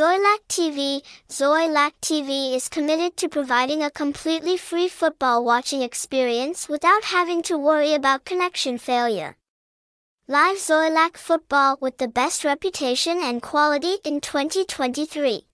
Xoilac TV Xoilac TV is committed to providing a completely free football watching experience without having to worry about connection failure. Live Xoilac football with the best reputation and quality in 2023.